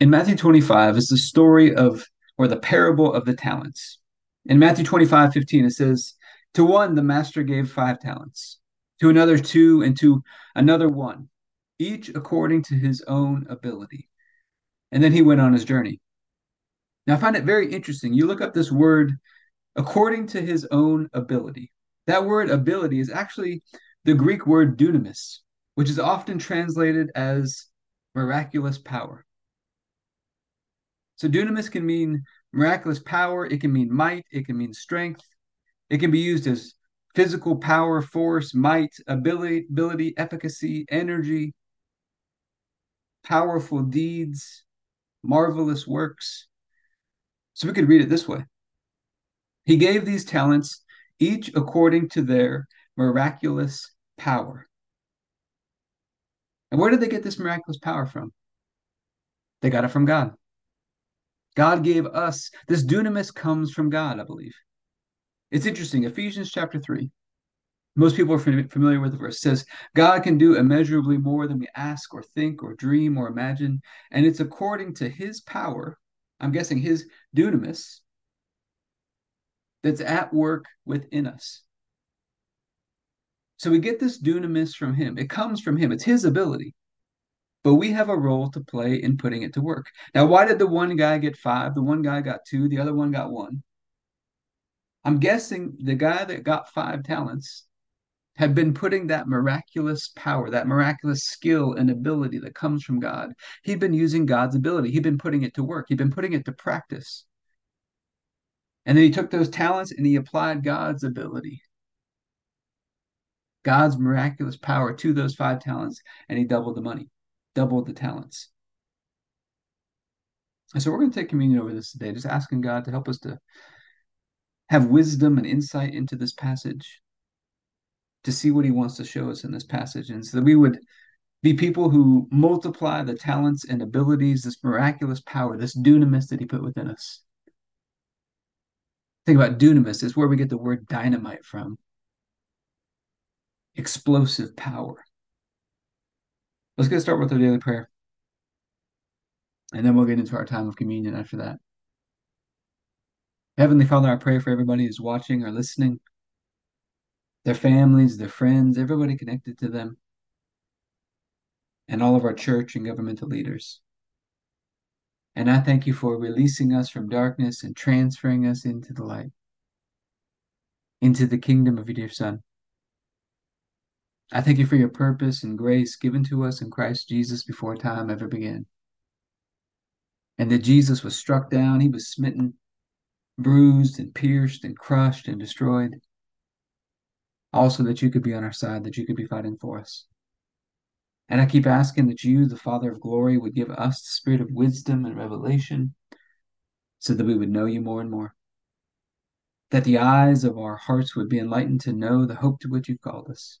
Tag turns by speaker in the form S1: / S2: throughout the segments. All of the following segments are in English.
S1: in Matthew 25 is the story of, or the parable of the talents. In Matthew 25, 15, it says, To one, the master gave five talents, to another, two, and to another, one, each according to his own ability. And then he went on his journey. Now, I find it very interesting. You look up this word, according to his own ability. That word ability is actually the Greek word dunamis, which is often translated as miraculous power. So dunamis can mean miraculous power, it can mean might, it can mean strength. It can be used as physical power, force, might, ability, ability, efficacy, energy, powerful deeds, marvelous works. So we could read it this way. He gave these talents each according to their miraculous power. And where did they get this miraculous power from? They got it from God. God gave us this dunamis comes from God, I believe. It's interesting. Ephesians chapter 3. Most people are familiar with the verse. It says, God can do immeasurably more than we ask or think or dream or imagine. And it's according to his power, I'm guessing his dunamis, that's at work within us. So we get this dunamis from him. It comes from him. It's his ability but we have a role to play in putting it to work. Now, why did the one guy get five? The one guy got two, the other one got one. I'm guessing the guy that got five talents had been putting that miraculous power, that miraculous skill and ability that comes from God. He'd been using God's ability. He'd been putting it to work. He'd been putting it to practice. And then he took those talents and he applied God's ability, God's miraculous power to those five talents, and he doubled the money doubled the talents. And so we're going to take communion over this today, just asking God to help us to have wisdom and insight into this passage, to see what He wants to show us in this passage, and so that we would be people who multiply the talents and abilities, this miraculous power, this dunamis that He put within us. Think about dunamis, is where we get the word dynamite from. Explosive power. Let's get started with our daily prayer. And then we'll get into our time of communion after that. Heavenly Father, I pray for everybody who's watching or listening, their families, their friends, everybody connected to them, and all of our church and governmental leaders. And I thank you for releasing us from darkness and transferring us into the light, into the kingdom of your dear Son. I thank you for your purpose and grace given to us in Christ Jesus before time ever began. And that Jesus was struck down, he was smitten, bruised and pierced and crushed and destroyed. Also, that you could be on our side, that you could be fighting for us. And I keep asking that you, the Father of glory, would give us the spirit of wisdom and revelation so that we would know you more and more. That the eyes of our hearts would be enlightened to know the hope to which you've called us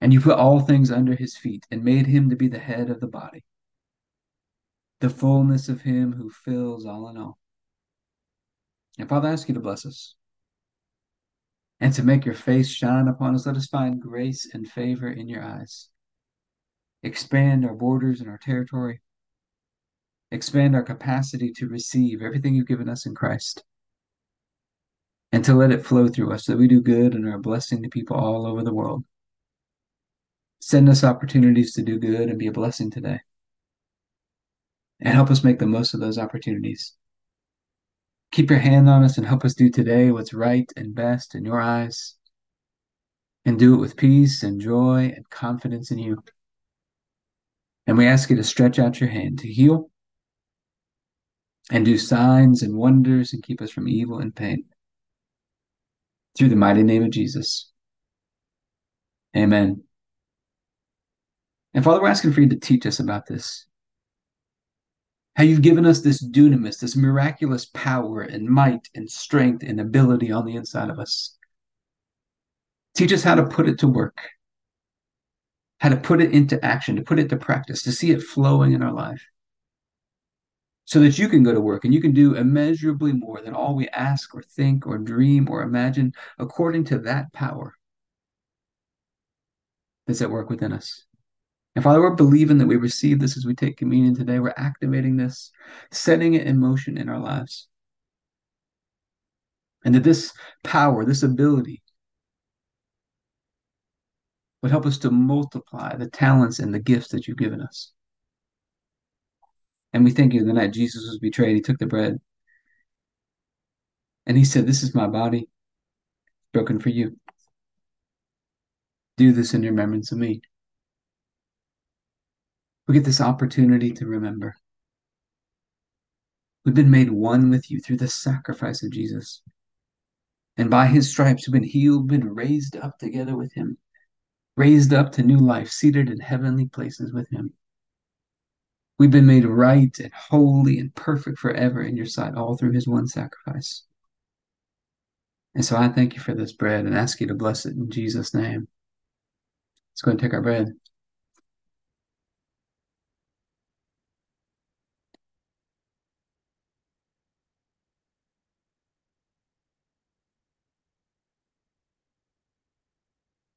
S1: And you put all things under his feet and made him to be the head of the body, the fullness of him who fills all in all. And Father, I ask you to bless us and to make your face shine upon us. Let us find grace and favor in your eyes. Expand our borders and our territory. Expand our capacity to receive everything you've given us in Christ. And to let it flow through us so that we do good and are a blessing to people all over the world. Send us opportunities to do good and be a blessing today. And help us make the most of those opportunities. Keep your hand on us and help us do today what's right and best in your eyes. And do it with peace and joy and confidence in you. And we ask you to stretch out your hand to heal and do signs and wonders and keep us from evil and pain. Through the mighty name of Jesus. Amen. And Father, we're asking for you to teach us about this. how you've given us this dunamis, this miraculous power and might and strength and ability on the inside of us. Teach us how to put it to work, how to put it into action, to put it to practice, to see it flowing in our life. So that you can go to work and you can do immeasurably more than all we ask or think or dream or imagine according to that power that's at work within us. And Father, we're believing that we receive this as we take communion today. We're activating this, setting it in motion in our lives. And that this power, this ability, would help us to multiply the talents and the gifts that you've given us. And we thank you the night Jesus was betrayed, he took the bread. And he said, This is my body broken for you. Do this in remembrance of me we get this opportunity to remember. We've been made one with you through the sacrifice of Jesus. And by his stripes, we've been healed, been raised up together with him, raised up to new life, seated in heavenly places with him. We've been made right and holy and perfect forever in your sight, all through his one sacrifice. And so I thank you for this bread and ask you to bless it in Jesus' name. Let's go and take our bread.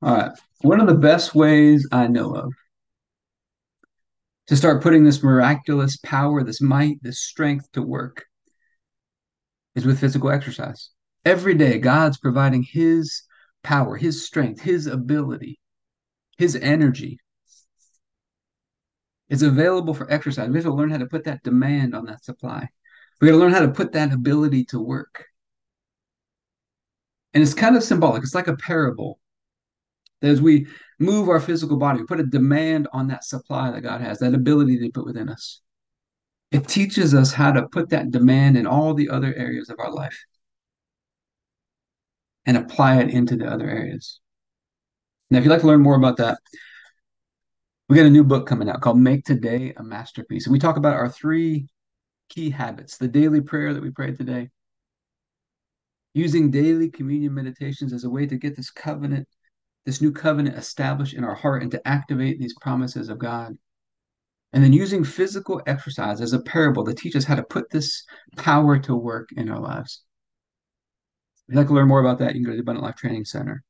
S1: All right. One of the best ways I know of to start putting this miraculous power, this might, this strength to work is with physical exercise. Every day, God's providing His power, His strength, His ability, His energy. It's available for exercise. We have to learn how to put that demand on that supply. We got to learn how to put that ability to work. And it's kind of symbolic. It's like a parable as we move our physical body, we put a demand on that supply that God has, that ability to put within us. It teaches us how to put that demand in all the other areas of our life and apply it into the other areas. Now, if you'd like to learn more about that, we got a new book coming out called Make Today a Masterpiece. And we talk about our three key habits the daily prayer that we prayed today, using daily communion meditations as a way to get this covenant this new covenant established in our heart and to activate these promises of God. And then using physical exercise as a parable to teach us how to put this power to work in our lives. If you'd like to learn more about that, you can go to the Abundant Life Training Center.com.